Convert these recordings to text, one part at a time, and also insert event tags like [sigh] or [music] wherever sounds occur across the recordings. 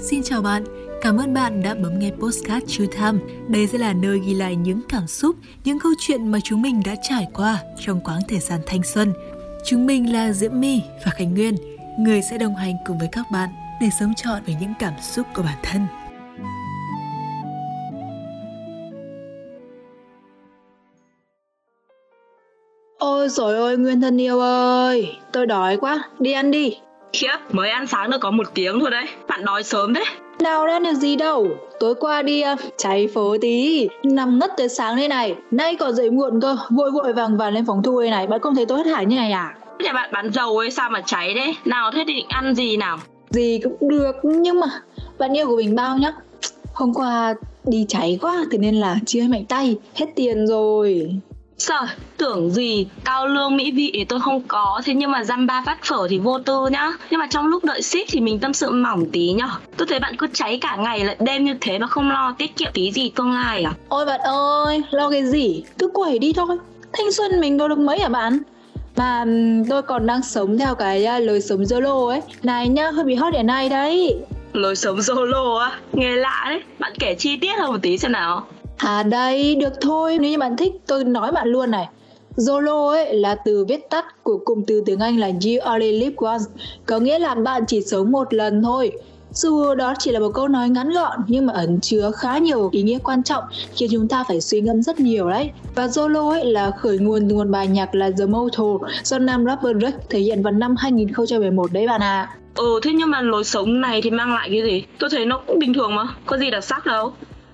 Xin chào bạn, cảm ơn bạn đã bấm nghe Postcard True Time. Đây sẽ là nơi ghi lại những cảm xúc, những câu chuyện mà chúng mình đã trải qua trong quãng thời gian thanh xuân. Chúng mình là Diễm My và Khánh Nguyên, người sẽ đồng hành cùng với các bạn để sống trọn với những cảm xúc của bản thân. Ôi rồi ôi Nguyên thân yêu ơi, tôi đói quá, đi ăn đi. Khiếp, mới ăn sáng được có một tiếng thôi đấy, bạn đói sớm thế. Nào đã được gì đâu, tối qua đi uh, cháy phố tí, nằm ngất tới sáng thế này, nay còn dậy muộn cơ, vội vội vàng vàng lên phòng thu đây này, bạn không thấy tôi hết hải như này à? Thế bạn bán dầu ấy sao mà cháy đấy, nào thế thì định ăn gì nào? Gì cũng được, nhưng mà bạn yêu của mình bao nhá. Hôm qua đi cháy quá, thế nên là chưa mạnh tay, hết tiền rồi. Sợ, tưởng gì cao lương mỹ vị thì tôi không có. Thế nhưng mà dăm ba phát phở thì vô tư nhá. Nhưng mà trong lúc đợi ship thì mình tâm sự mỏng tí nhá. Tôi thấy bạn cứ cháy cả ngày lại đêm như thế mà không lo tiết kiệm tí gì tương lai à? Ôi bạn ơi, lo cái gì, cứ quẩy đi thôi. Thanh xuân mình đâu được mấy hả bạn? Mà tôi còn đang sống theo cái uh, lời sống YOLO ấy. Này nhá, hơi bị hot hiện nay đấy. Lời sống solo á, nghe lạ đấy. Bạn kể chi tiết hơn một tí xem nào À đây, được thôi, nếu như bạn thích tôi nói bạn luôn này. Zolo ấy là từ viết tắt của cụm từ tiếng Anh là You Only Live Once, có nghĩa là bạn chỉ sống một lần thôi. Dù đó chỉ là một câu nói ngắn gọn nhưng mà ẩn chứa khá nhiều ý nghĩa quan trọng khiến chúng ta phải suy ngẫm rất nhiều đấy. Và Zolo ấy là khởi nguồn từ nguồn bài nhạc là The Motto do nam rapper Drake thể hiện vào năm 2011 đấy bạn ạ. À. Ừ, thế nhưng mà lối sống này thì mang lại cái gì? Tôi thấy nó cũng bình thường mà, có gì đặc sắc đâu.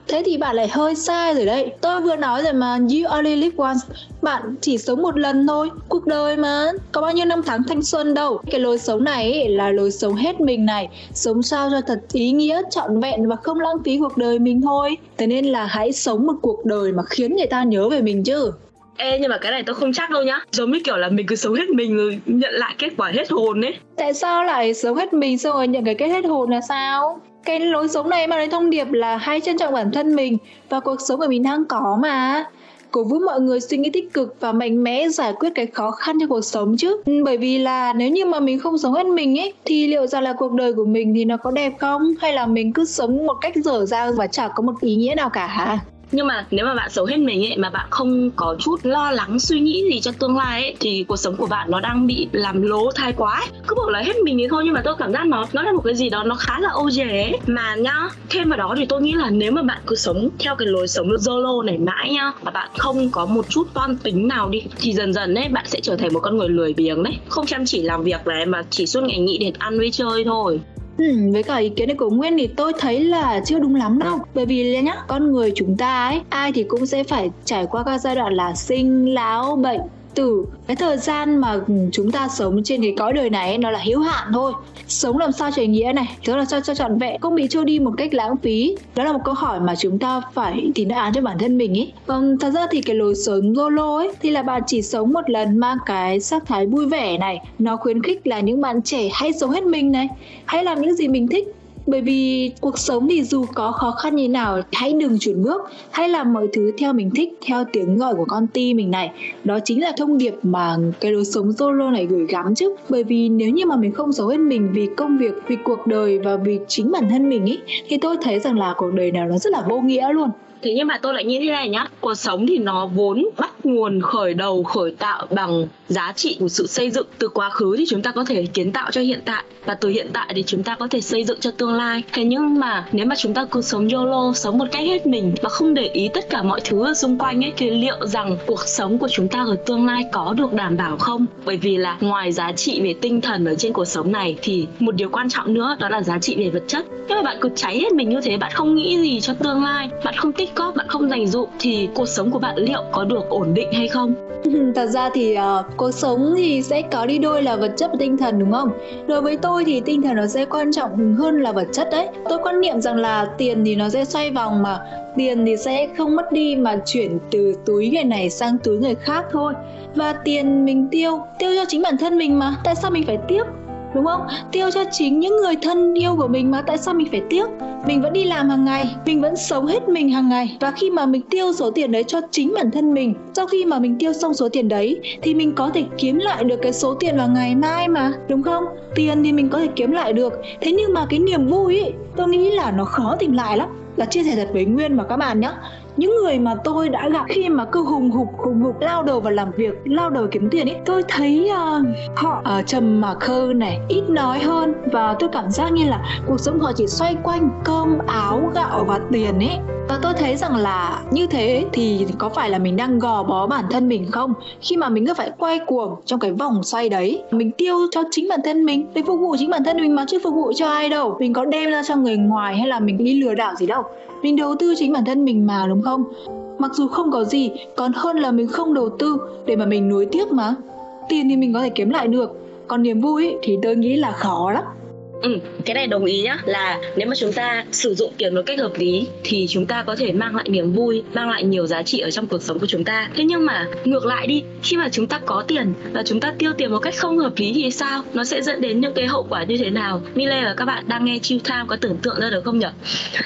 Thế thì bạn lại hơi sai rồi đấy. Tôi vừa nói rồi mà You only live once. Bạn chỉ sống một lần thôi. Cuộc đời mà. Có bao nhiêu năm tháng thanh xuân đâu. Cái lối sống này ấy, là lối sống hết mình này. Sống sao cho thật ý nghĩa, trọn vẹn Và không lãng phí cuộc đời mình thôi. Thế nên là hãy sống một cuộc đời mà khiến người ta nhớ về mình chứ. Ê nhưng mà cái này tôi không chắc đâu nhá. Giống như kiểu là mình cứ sống hết mình rồi nhận lại kết quả hết hồn ấy. Tại sao lại sống hết mình xong rồi nhận cái kết hết hồn là sao? Cái lối sống này mà lấy thông điệp là hãy trân trọng bản thân mình và cuộc sống của mình đang có mà. Cổ vũ mọi người suy nghĩ tích cực và mạnh mẽ giải quyết cái khó khăn trong cuộc sống chứ. Ừ, bởi vì là nếu như mà mình không sống hết mình ấy, thì liệu rằng là cuộc đời của mình thì nó có đẹp không? Hay là mình cứ sống một cách dở dang và chả có một ý nghĩa nào cả? Nhưng mà nếu mà bạn sống hết mình ấy, mà bạn không có chút lo lắng, suy nghĩ gì cho tương lai ấy, thì cuộc sống của bạn nó đang bị làm lố thai quá ấy. cứ bảo là hết mình thì thôi, nhưng mà tôi cảm giác nó nó là một cái gì đó nó khá là ô dề ấy. Mà nhá, thêm vào đó thì tôi nghĩ là nếu mà bạn cứ sống theo cái lối sống solo này mãi nhá, mà bạn không có một chút toan tính nào đi, thì dần dần ấy, bạn sẽ trở thành một con người lười biếng đấy. Không chăm chỉ làm việc này, mà chỉ suốt ngày nghĩ đến ăn với chơi thôi. Ừ, với cả ý kiến này của Nguyên thì tôi thấy là chưa đúng lắm đâu. Bởi vì nhá, con người chúng ta ấy Ai thì cũng sẽ phải trải qua các giai đoạn là sinh, lão, bệnh tử cái thời gian mà chúng ta sống trên cái cõi đời này nó là hữu hạn thôi. Sống làm sao cho ý nghĩa này đó là cho cho trọn vẹn, không bị trôi đi một cách lãng phí. Đó là một câu hỏi mà chúng ta phải tìm đáp án cho bản thân mình ý. Còn thật ra thì cái lối sống solo ấy, thì là bạn chỉ sống một lần mang cái sắc thái vui vẻ này. Nó khuyến khích là những bạn trẻ hãy sống hết mình này, hãy làm những gì mình thích bởi vì cuộc sống thì dù có khó khăn như nào, hãy đừng chuyển bước. Hãy làm mọi thứ theo mình thích, theo tiếng gọi của con tim mình này. Đó chính là thông điệp mà cái lối sống solo này gửi gắm chứ. Bởi vì nếu như mà mình không sống hết mình vì công việc, vì cuộc đời và vì chính bản thân mình ấy thì tôi thấy rằng là cuộc đời nào nó rất là vô nghĩa luôn. Thế nhưng mà tôi lại nghĩ thế này nhá. Cuộc sống thì nó vốn bắt nguồn khởi đầu, khởi tạo bằng giá trị của sự xây dựng từ quá khứ thì chúng ta có thể kiến tạo cho hiện tại. Và từ hiện tại thì chúng ta có thể xây dựng cho tương lai. Thế nhưng mà nếu mà chúng ta cứ sống yolo, sống một cách hết mình và không để ý tất cả mọi thứ xung quanh ấy, thì liệu rằng cuộc sống của chúng ta ở tương lai có được đảm bảo không? Bởi vì là ngoài giá trị về tinh thần ở trên cuộc sống này thì một điều quan trọng nữa, đó là giá trị về vật chất. Nếu mà bạn cứ cháy hết mình như thế, bạn không nghĩ gì cho tương lai, bạn không tích góp bạn không dành dụm thì cuộc sống của bạn liệu có được ổn định hay không? [laughs] Thật ra thì uh, cuộc sống thì sẽ có đi đôi là vật chất và tinh thần đúng không? Đối với tôi thì tinh thần nó sẽ quan trọng hơn là vật chất đấy. Tôi quan niệm rằng là tiền thì nó sẽ xoay vòng mà tiền thì sẽ không mất đi mà chuyển từ túi người này sang túi người khác thôi. Và tiền mình tiêu tiêu cho chính bản thân mình mà tại sao mình phải tiếc đúng không? Tiêu cho chính những người thân yêu của mình mà tại sao mình phải tiếc? Mình vẫn đi làm hàng ngày, mình vẫn sống hết mình hàng ngày. Và khi mà mình tiêu số tiền đấy cho chính bản thân mình, sau khi mà mình tiêu xong số tiền đấy, thì mình có thể kiếm lại được cái số tiền vào ngày mai mà, đúng không? Tiền thì mình có thể kiếm lại được. Thế nhưng mà cái niềm vui ấy tôi nghĩ là nó khó tìm lại lắm. Là chia sẻ thật với nguyên và các bạn nhé những người mà tôi đã gặp khi mà cứ hùng hục hùng hục lao đầu vào làm việc lao đầu kiếm tiền ấy tôi thấy uh, họ uh, trầm mà khơ này ít nói hơn. Và tôi cảm giác như là cuộc sống họ chỉ xoay quanh cơm áo gạo và tiền ấy. Và tôi thấy rằng là như thế thì có phải là mình đang gò bó bản thân mình không? Khi mà mình cứ phải quay cuồng trong cái vòng xoay đấy mình tiêu cho chính bản thân mình để phục vụ chính bản thân mình mà chứ phục vụ cho ai đâu. Mình có đem ra cho người ngoài hay là mình đi lừa đảo gì đâu mình đầu tư chính bản thân mình mà, đúng không? Mặc dù không có gì, còn hơn là mình không đầu tư để mà mình nuối tiếc mà. Tiền thì mình có thể kiếm lại được, còn niềm vui thì tôi nghĩ là khó lắm. Ừ, cái này đồng ý nhá là nếu mà chúng ta sử dụng tiền một cách hợp lý thì chúng ta có thể mang lại niềm vui, mang lại nhiều giá trị ở trong cuộc sống của chúng ta. Thế nhưng mà ngược lại đi, khi mà chúng ta có tiền và chúng ta tiêu tiền một cách không hợp lý thì sao? Nó sẽ dẫn đến những cái hậu quả như thế nào? Mile và các bạn đang nghe Chill Time có tưởng tượng ra được không nhỉ?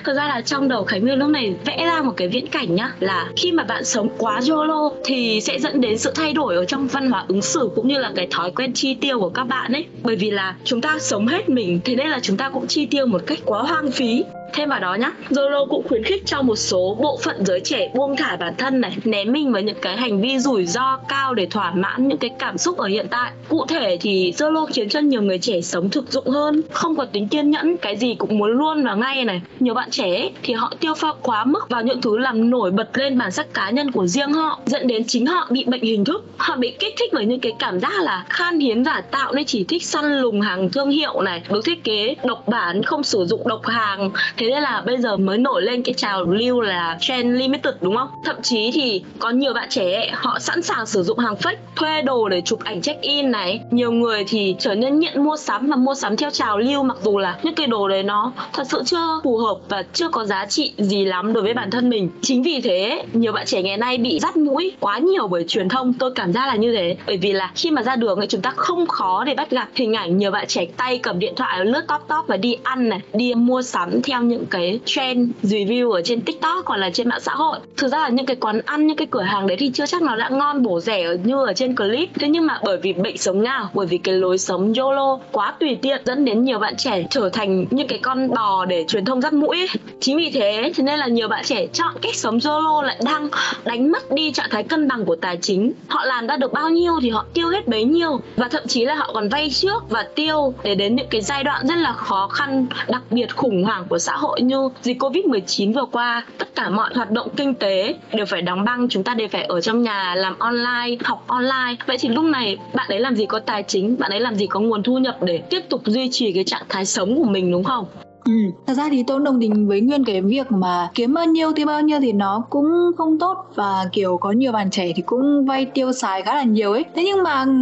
Thật ra là trong đầu Khánh Nguyên lúc này vẽ ra một cái viễn cảnh nhá là khi mà bạn sống quá YOLO thì sẽ dẫn đến sự thay đổi ở trong văn hóa ứng xử cũng như là cái thói quen chi tiêu của các bạn ấy. Bởi vì là chúng ta sống hết mình thế nên là chúng ta cũng chi tiêu một cách quá hoang phí. Thêm vào đó nhá, Zolo cũng khuyến khích cho một số bộ phận giới trẻ buông thả bản thân này, ném mình vào những cái hành vi rủi ro cao để thỏa mãn những cái cảm xúc ở hiện tại. Cụ thể thì Zolo khiến cho nhiều người trẻ sống thực dụng hơn, không có tính kiên nhẫn, cái gì cũng muốn luôn và ngay này. Nhiều bạn trẻ thì họ tiêu pha quá mức vào những thứ làm nổi bật lên bản sắc cá nhân của riêng họ, dẫn đến chính họ bị bệnh hình thức. Họ bị kích thích bởi những cái cảm giác là khan hiếm giả tạo nên chỉ thích săn lùng hàng thương hiệu này, được thiết kế độc bản, không sử dụng độc hàng thế nên là bây giờ mới nổi lên cái trào lưu là trend limited, đúng không? Thậm chí thì có nhiều bạn trẻ họ sẵn sàng sử dụng hàng fake, thuê đồ để chụp ảnh check in này. Nhiều người thì trở nên nghiện mua sắm và mua sắm theo trào lưu, mặc dù là những cái đồ đấy nó thật sự chưa phù hợp và chưa có giá trị gì lắm đối với bản thân mình. Chính vì thế, nhiều bạn trẻ ngày nay bị dắt mũi quá nhiều bởi truyền thông. Tôi cảm giác là như thế. Bởi vì là khi mà ra đường thì chúng ta không khó để bắt gặp hình ảnh nhiều bạn trẻ tay cầm điện thoại lướt top top và đi ăn này, đi mua sắm theo những cái trend review ở trên tiktok hoặc là trên mạng xã hội. Thực ra là những cái quán ăn, những cái cửa hàng đấy thì chưa chắc nó đã ngon, bổ rẻ như ở trên clip. Thế nhưng mà bởi vì bệnh sống nào bởi vì cái lối sống yolo quá tùy tiện, dẫn đến nhiều bạn trẻ trở thành những cái con bò để truyền thông dắt mũi. Chính vì thế cho nên là nhiều bạn trẻ chọn cách sống yolo lại đang đánh mất đi trạng thái cân bằng của tài chính. Họ làm ra được bao nhiêu thì họ tiêu hết bấy nhiêu. Và thậm chí là họ còn vay trước và tiêu để đến những cái giai đoạn rất là khó khăn, đặc biệt khủng hoảng của xã hội như dịch Covid-19 vừa qua, tất cả mọi hoạt động kinh tế đều phải đóng băng, chúng ta đều phải ở trong nhà làm online, học online. Vậy thì lúc này bạn ấy làm gì có tài chính, bạn ấy làm gì có nguồn thu nhập để tiếp tục duy trì cái trạng thái sống của mình đúng không? Ừ, thật ra thì tôi đồng tình với Nguyên cái việc mà kiếm bao nhiêu tiêu bao nhiêu thì nó cũng không tốt và kiểu có nhiều bạn trẻ thì cũng vay tiêu xài khá là nhiều ấy. Thế nhưng mà ừ,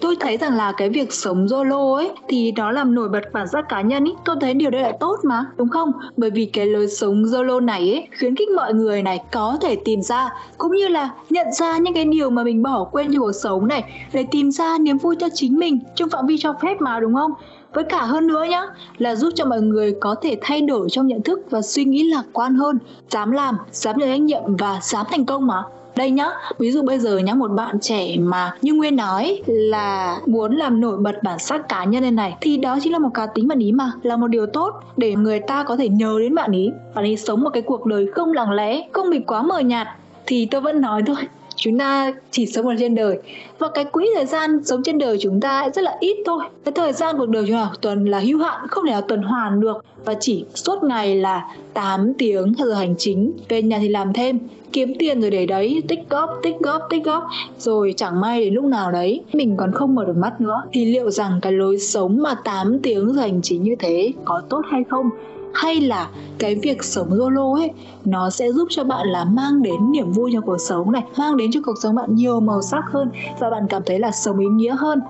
tôi thấy rằng là cái việc sống solo ấy thì nó làm nổi bật bản sắc cá nhân ấy. Tôi thấy điều đấy là tốt mà, đúng không? Bởi vì cái lối sống solo này ấy khuyến khích mọi người này có thể tìm ra cũng như là nhận ra những cái điều mà mình bỏ quên trong cuộc sống này để tìm ra niềm vui cho chính mình trong phạm vi cho phép mà đúng không? Với cả hơn nữa nhá, là giúp cho mọi người có thể thay đổi trong nhận thức và suy nghĩ lạc quan hơn. Dám làm, dám nhận trách nhiệm và dám thành công mà. Đây nhá, ví dụ bây giờ nhá, một bạn trẻ mà như nguyên nói là muốn làm nổi bật bản sắc cá nhân lên này, thì đó chính là một cá tính bạn ý mà, là một điều tốt để người ta có thể nhớ đến bạn ý. Bạn ý sống một cái cuộc đời không lặng lẽ, không bị quá mờ nhạt. Thì tôi vẫn nói thôi chúng ta chỉ sống ở trên đời. Và cái quỹ thời gian sống trên đời chúng ta rất là ít thôi. Cái thời gian cuộc đời chúng ta tuần là hữu hạn, không thể nào tuần hoàn được. Và chỉ suốt ngày là 8 tiếng giờ hành chính, về nhà thì làm thêm, kiếm tiền rồi để đấy, tích góp tích góp tích góp. Rồi chẳng may đến lúc nào đấy, mình còn không mở được mắt nữa. Thì liệu rằng cái lối sống mà 8 tiếng giờ hành chính như thế có tốt hay không? Hay là cái việc sống solo ấy nó sẽ giúp cho bạn là mang đến niềm vui cho cuộc sống này mang đến cho cuộc sống bạn nhiều màu sắc hơn và bạn cảm thấy là sống ý nghĩa hơn.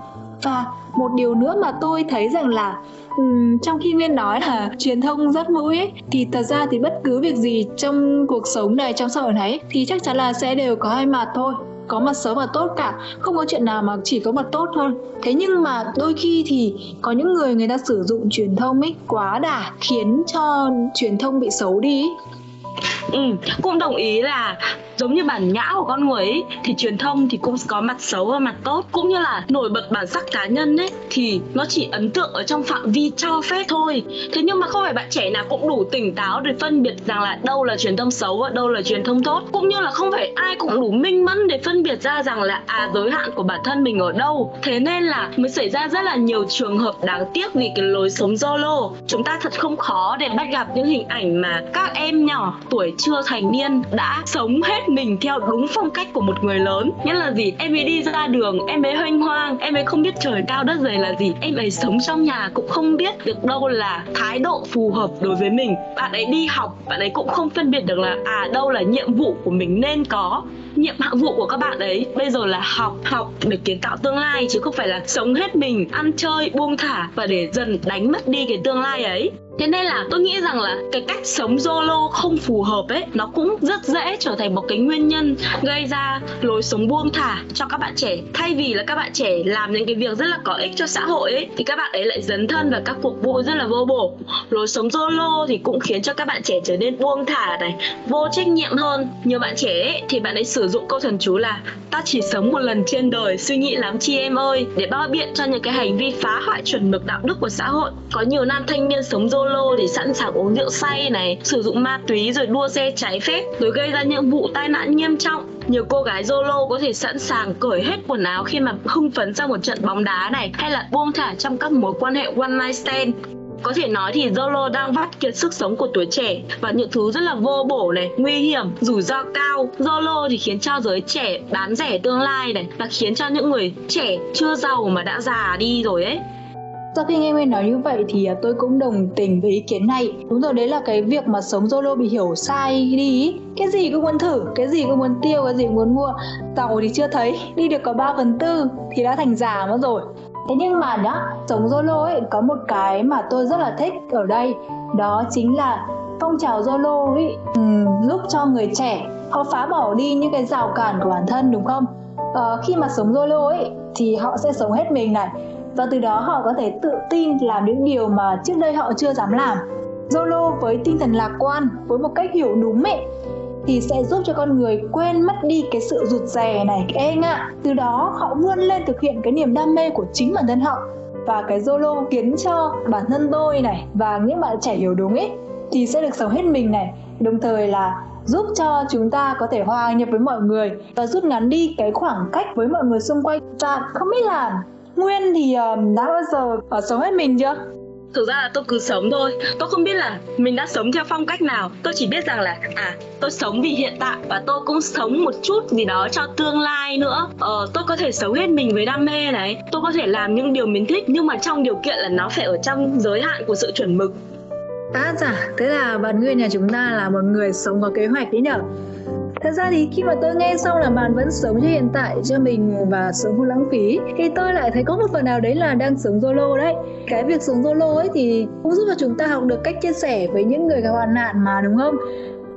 Và một điều nữa mà tôi thấy rằng là um, trong khi nguyên nói là truyền thông rất mũi ấy, thì thật ra thì bất cứ việc gì trong cuộc sống này trong xã hội này thì chắc chắn là sẽ đều có hai mặt thôi có mặt xấu và tốt cả. Không có chuyện nào mà chỉ có mặt tốt thôi. Thế nhưng mà đôi khi thì có những người người ta sử dụng truyền thông ấy quá đà khiến cho truyền thông bị xấu đi Ừ, cũng đồng ý là giống như bản ngã của con người ấy thì truyền thông thì cũng có mặt xấu và mặt tốt cũng như là nổi bật bản sắc cá nhân ấy thì nó chỉ ấn tượng ở trong phạm vi cho phép thôi. Thế nhưng mà không phải bạn trẻ nào cũng đủ tỉnh táo để phân biệt rằng là đâu là truyền thông xấu và đâu là truyền thông tốt. Cũng như là không phải ai cũng đủ minh mẫn để phân biệt ra rằng là à giới hạn của bản thân mình ở đâu. Thế nên là mới xảy ra rất là nhiều trường hợp đáng tiếc vì cái lối sống Zolo. Chúng ta thật không khó để bắt gặp những hình ảnh mà các em nhỏ tuổi chưa thành niên đã sống hết mình theo đúng phong cách của một người lớn. Nghĩa là gì? Em ấy đi ra đường, em ấy hoanh hoang, em ấy không biết trời cao đất dày là gì. Em ấy sống trong nhà cũng không biết được đâu là thái độ phù hợp đối với mình. Bạn ấy đi học, bạn ấy cũng không phân biệt được là à đâu là nhiệm vụ của mình nên có nhiệm vụ của các bạn ấy. Bây giờ là học học để kiến tạo tương lai chứ không phải là sống hết mình, ăn chơi, buông thả và để dần đánh mất đi cái tương lai ấy thế nên là tôi nghĩ rằng là cái cách sống solo không phù hợp ấy nó cũng rất dễ trở thành một cái nguyên nhân gây ra lối sống buông thả cho các bạn trẻ. Thay vì là các bạn trẻ làm những cái việc rất là có ích cho xã hội ấy thì các bạn ấy lại dấn thân vào các cuộc vui rất là vô bổ. Lối sống solo thì cũng khiến cho các bạn trẻ trở nên buông thả này vô trách nhiệm hơn. Nhiều bạn trẻ ấy, thì bạn ấy sử dụng câu thần chú là ta chỉ sống một lần trên đời suy nghĩ lắm chi em ơi để bao biện cho những cái hành vi phá hoại chuẩn mực đạo đức của xã hội. Có nhiều nam thanh niên sống solo solo thì sẵn sàng uống rượu say này sử dụng ma túy rồi đua xe trái phép rồi gây ra những vụ tai nạn nghiêm trọng. Nhiều cô gái Zolo có thể sẵn sàng cởi hết quần áo khi mà hưng phấn sau một trận bóng đá này hay là buông thả trong các mối quan hệ one night stand. Có thể nói thì Zolo đang vắt kiệt sức sống của tuổi trẻ và những thứ rất là vô bổ này, nguy hiểm, rủi ro cao. Zolo thì khiến cho giới trẻ bán rẻ tương lai này và khiến cho những người trẻ chưa giàu mà đã già đi rồi ấy sau khi nghe Nguyên nói như vậy thì à, tôi cũng đồng tình với ý kiến này. Đúng rồi, đấy là cái việc mà sống solo bị hiểu sai đi. Cái gì cũng muốn thử, cái gì cũng muốn tiêu, cái gì cũng muốn mua. Tàu thì chưa thấy, đi được có 3 phần tư thì đã thành giả mất rồi. Thế nhưng mà đó sống solo ấy có một cái mà tôi rất là thích ở đây Đó chính là phong trào solo ấy um, giúp cho người trẻ họ phá bỏ đi những cái rào cản của bản thân đúng không? Uh, khi mà sống solo ấy thì họ sẽ sống hết mình này và từ đó họ có thể tự tin làm những điều mà trước đây họ chưa dám làm. Zolo với tinh thần lạc quan, với một cách hiểu đúng ấy, thì sẽ giúp cho con người quên mất đi cái sự rụt rè này, cái e ngại. Từ đó họ vươn lên thực hiện cái niềm đam mê của chính bản thân họ. Và cái Zolo khiến cho bản thân tôi này và những bạn trẻ hiểu đúng ấy thì sẽ được sống hết mình này, đồng thời là giúp cho chúng ta có thể hòa nhập với mọi người và rút ngắn đi cái khoảng cách với mọi người xung quanh. Và không biết là Nguyên thì um, đã bao giờ ở sống hết mình chưa? thực ra là tôi cứ sống thôi. Tôi không biết là mình đã sống theo phong cách nào. Tôi chỉ biết rằng là à tôi sống vì hiện tại và tôi cũng sống một chút gì đó cho tương lai nữa. Ờ, tôi có thể sống hết mình với đam mê này. Tôi có thể làm những điều mình thích nhưng mà trong điều kiện là nó phải ở trong giới hạn của sự chuẩn mực. À dạ, thế là bạn Nguyên nhà chúng ta là một người sống có kế hoạch đấy nhở Thật ra thì khi mà tôi nghe xong là bạn vẫn sống cho hiện tại cho mình và sống không lãng phí, thì tôi lại thấy có một phần nào đấy là đang sống solo đấy. Cái việc sống solo ấy thì cũng giúp cho chúng ta học được cách chia sẻ với những người gặp hoạn nạn mà, đúng không?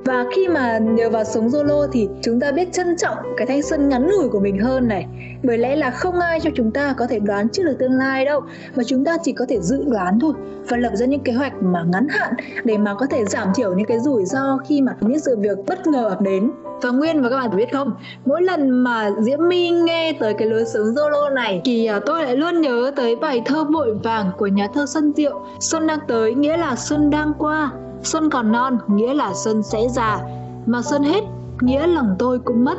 Và khi mà nhờ vào sống solo thì chúng ta biết trân trọng cái thanh xuân ngắn ngủi của mình hơn này. Bởi lẽ là không ai cho chúng ta có thể đoán trước được tương lai đâu, mà chúng ta chỉ có thể dự đoán thôi và lập ra những kế hoạch mà ngắn hạn để mà có thể giảm thiểu những cái rủi ro khi mà những sự việc bất ngờ ập đến. Và Nguyên và các bạn biết không, Mỗi lần mà Diễm My nghe tới cái lối sống solo này Thì à, tôi lại luôn nhớ tới bài thơ vội vàng của nhà thơ Xuân Diệu. Xuân đang tới nghĩa là xuân đang qua. Xuân còn non, nghĩa là xuân sẽ già. Mà xuân hết, nghĩa lòng tôi cũng mất.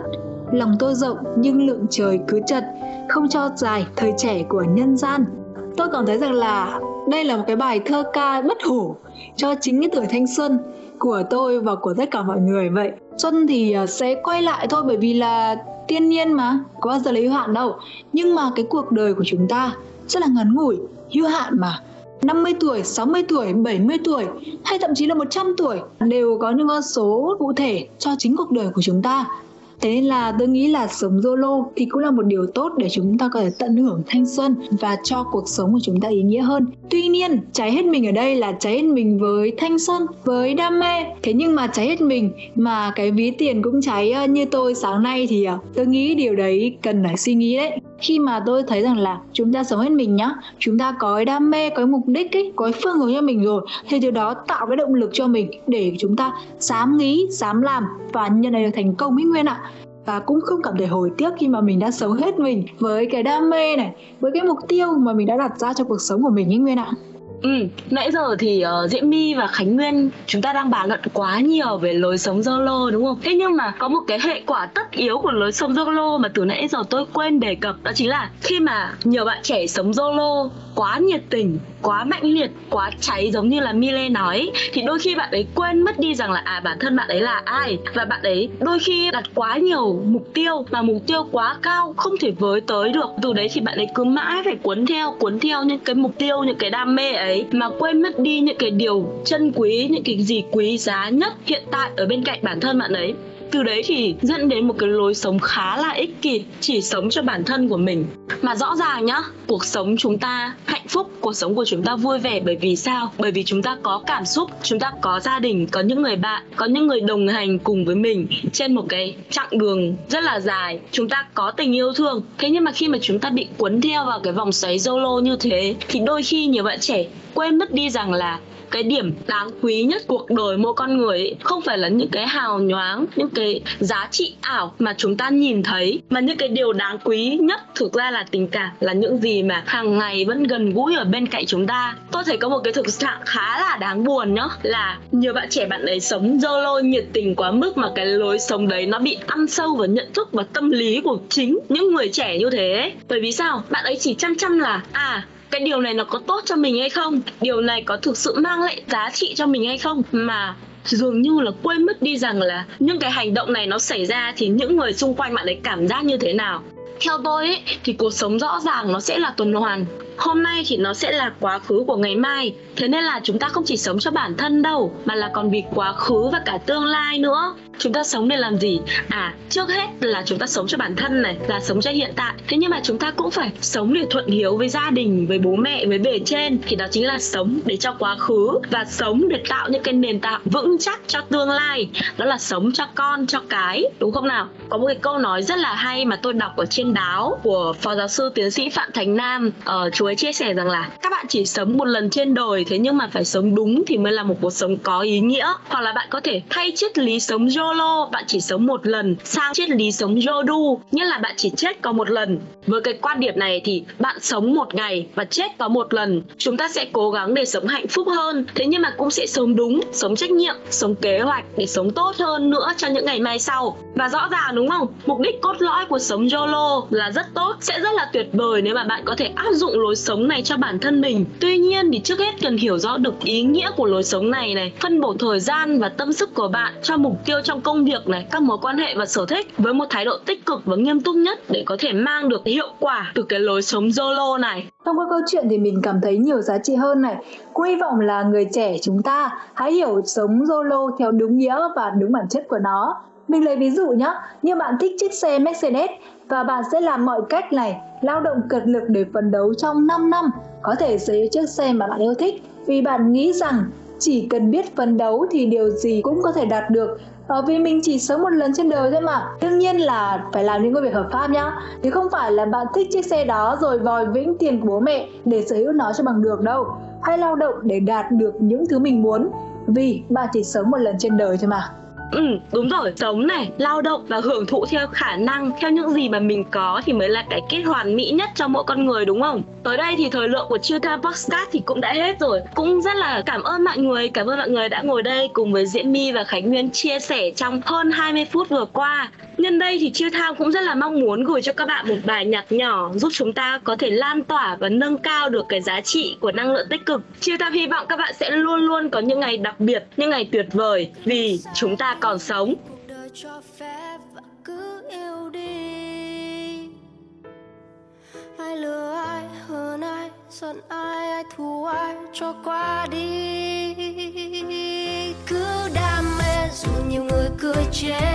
Lòng tôi rộng, nhưng lượng trời cứ chật. Không cho dài thời trẻ của nhân gian. Tôi cảm thấy rằng là đây là một cái bài thơ ca bất hủ cho chính cái tuổi thanh xuân của tôi và của tất cả mọi người vậy. Xuân thì à, sẽ quay lại thôi, bởi vì là tiên nhiên mà, có bao giờ lấy hạn đâu. Nhưng mà cái cuộc đời của chúng ta rất là ngắn ngủi, hữu hạn mà. 50 tuổi, 60 tuổi, 70 tuổi hay thậm chí là 100 tuổi đều có những con số cụ thể cho chính cuộc đời của chúng ta. Thế nên là tôi nghĩ là sống solo thì cũng là một điều tốt để chúng ta có thể tận hưởng thanh xuân và cho cuộc sống của chúng ta ý nghĩa hơn. Tuy nhiên, cháy hết mình ở đây là cháy hết mình với thanh xuân, với đam mê. Thế nhưng mà cháy hết mình mà cái ví tiền cũng cháy ờ, như tôi sáng nay thì ờ, tôi nghĩ điều đấy cần phải suy nghĩ đấy khi mà tôi thấy rằng là chúng ta sống hết mình nhá, chúng ta có cái đam mê, có cái mục đích ấy, có cái phương hướng cho mình rồi, thì từ đó tạo cái động lực cho mình để chúng ta dám nghĩ, dám làm và nhận được thành công ấy nguyên ạ. Và cũng không cảm thấy hối tiếc khi mà mình đã sống hết mình với cái đam mê này, với cái mục tiêu mà mình đã đặt ra cho cuộc sống của mình ấy nguyên ạ. Ừ, nãy giờ thì uh, Diễm My và Khánh Nguyên chúng ta đang bàn luận quá nhiều về lối sống solo đúng không? Thế nhưng mà có một cái hệ quả tất yếu của lối sống solo mà từ nãy giờ tôi quên đề cập đó chính là khi mà nhiều bạn trẻ sống solo quá nhiệt tình, quá mạnh liệt, quá cháy giống như là Mile nói thì đôi khi bạn ấy quên mất đi rằng là à bản thân bạn ấy là ai và bạn ấy đôi khi đặt quá nhiều mục tiêu mà mục tiêu quá cao không thể với tới được. Từ đấy thì bạn ấy cứ mãi phải cuốn theo, cuốn theo những cái mục tiêu, những cái đam mê ấy đấy, mà quên mất đi những cái điều chân quý, những cái gì quý giá nhất hiện tại ở bên cạnh bản thân bạn ấy từ đấy thì dẫn đến một cái lối sống khá là ích kỷ, chỉ sống cho bản thân của mình. Mà rõ ràng nhá, cuộc sống chúng ta hạnh phúc, cuộc sống của chúng ta vui vẻ bởi vì sao? Bởi vì chúng ta có cảm xúc, chúng ta có gia đình, có những người bạn, có những người đồng hành cùng với mình trên một cái chặng đường rất là dài. Chúng ta có tình yêu thương. Thế nhưng mà khi mà chúng ta bị cuốn theo vào cái vòng xoáy zolo như thế, thì đôi khi nhiều bạn trẻ quên mất đi rằng là cái điểm đáng quý nhất cuộc đời mỗi con người ấy, không phải là những cái hào nhoáng những cái giá trị ảo mà chúng ta nhìn thấy mà những cái điều đáng quý nhất thực ra là tình cảm là những gì mà hàng ngày vẫn gần gũi ở bên cạnh chúng ta. Tôi thấy có một cái thực trạng khá là đáng buồn nhá là nhiều bạn trẻ bạn ấy sống dơ lôi nhiệt tình quá mức mà cái lối sống đấy nó bị ăn sâu vào nhận thức và tâm lý của chính những người trẻ như thế bởi vì sao? Bạn ấy chỉ chăm chăm là à cái điều này nó có tốt cho mình hay không? Điều này có thực sự mang lại giá trị cho mình hay không? Mà dường như là quên mất đi rằng là những cái hành động này nó xảy ra thì những người xung quanh bạn ấy cảm giác như thế nào? Theo tôi ấy, thì cuộc sống rõ ràng nó sẽ là tuần hoàn hôm nay thì nó sẽ là quá khứ của ngày mai. Thế nên là chúng ta không chỉ sống cho bản thân đâu mà là còn vì quá khứ và cả tương lai nữa. Chúng ta sống để làm gì? À trước hết là chúng ta sống cho bản thân này là sống cho hiện tại. Thế nhưng mà chúng ta cũng phải sống để thuận hiếu với gia đình với bố mẹ với bề trên. Thì đó chính là sống để cho quá khứ và sống để tạo những cái nền tảng vững chắc cho tương lai. Đó là sống cho con cho cái đúng không nào? Có một cái câu nói rất là hay mà tôi đọc ở trên đáo của phó giáo sư tiến sĩ phạm thành nam ờ, ở uh, chú ấy chia sẻ rằng là các bạn chỉ sống một lần trên đời, thế nhưng mà phải sống đúng thì mới là một cuộc sống có ý nghĩa. Hoặc là bạn có thể thay triết lý sống YOLO bạn chỉ sống một lần sang triết lý sống YODU nghĩa là bạn chỉ chết có một lần. Với cái quan điểm này thì bạn sống một ngày và chết có một lần, chúng ta sẽ cố gắng để sống hạnh phúc hơn. Thế nhưng mà cũng sẽ sống đúng, sống trách nhiệm, sống kế hoạch để sống tốt hơn nữa cho những ngày mai sau. Và rõ ràng đúng không? Mục đích cốt lõi của sống YOLO là rất tốt, sẽ rất là tuyệt vời nếu mà bạn có thể áp dụng lối lối sống này cho bản thân mình. Tuy nhiên thì trước hết cần hiểu rõ được ý nghĩa của lối sống này này, phân bổ thời gian và tâm sức của bạn cho mục tiêu trong công việc này, các mối quan hệ và sở thích với một thái độ tích cực và nghiêm túc nhất để có thể mang được hiệu quả từ cái lối sống solo này. Thông qua câu chuyện thì mình cảm thấy nhiều giá trị hơn này. Cũng hy vọng là người trẻ chúng ta hãy hiểu sống solo theo đúng nghĩa và đúng bản chất của nó mình lấy ví dụ nhé, như bạn thích chiếc xe Mercedes và bạn sẽ làm mọi cách này, lao động cực lực để phấn đấu trong 5 năm có thể sở hữu chiếc xe mà bạn yêu thích. Vì bạn nghĩ rằng chỉ cần biết phấn đấu thì điều gì cũng có thể đạt được. Ờ, vì mình chỉ sống một lần trên đời thôi mà. Đương nhiên là phải làm những công việc hợp pháp nhá. Chứ không phải là bạn thích chiếc xe đó rồi vòi vĩnh tiền của bố mẹ để sở hữu nó cho bằng được đâu. Hay lao động để đạt được những thứ mình muốn. Vì bạn chỉ sống một lần trên đời thôi mà. Ừ, đúng rồi, sống này, lao động và hưởng thụ theo khả năng, theo những gì mà mình có thì mới là cái kết hoàn mỹ nhất cho mỗi con người đúng không? Tới đây thì thời lượng của chiêu Time Podcast thì cũng đã hết rồi. Cũng rất là cảm ơn mọi người, cảm ơn mọi người đã ngồi đây cùng với Diễm My và Khánh Nguyên chia sẻ trong hơn 20 phút vừa qua. Nhân đây thì Chiêu Thao cũng rất là mong muốn gửi cho các bạn một bài nhạc nhỏ giúp chúng ta có thể lan tỏa và nâng cao được cái giá trị của năng lượng tích cực. Chiêu Thao hy vọng các bạn sẽ luôn luôn có những ngày đặc biệt, những ngày tuyệt vời vì chúng ta còn sống. Ai lừa ai hơn ai giận ai ai thù ai cho qua đi. Cứ đam mê dù nhiều người cười chết